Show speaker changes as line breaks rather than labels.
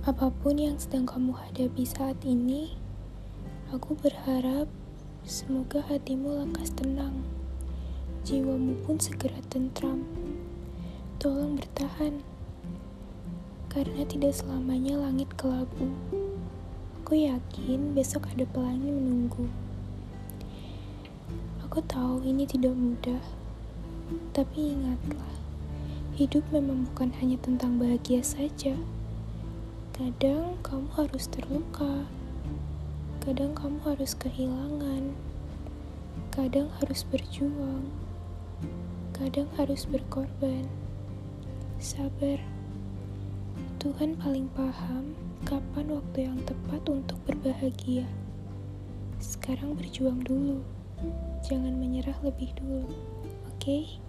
Apa pun yang sedang kamu hadapi saat ini, aku berharap semoga hatimu lekas tenang, jiwamu pun segera tentram. Tolong bertahan, karena tidak selamanya langit kelabu. Aku yakin besok ada pelangi menunggu. Aku tahu ini tidak mudah, tapi ingatlah, hidup memang bukan hanya tentang bahagia saja. Kadang kamu harus terluka, kadang kamu harus kehilangan, kadang harus berjuang, kadang harus berkorban. Sabar, Tuhan paling paham kapan waktu yang tepat untuk berbahagia. Sekarang berjuang dulu, jangan menyerah lebih dulu, oke? Okay?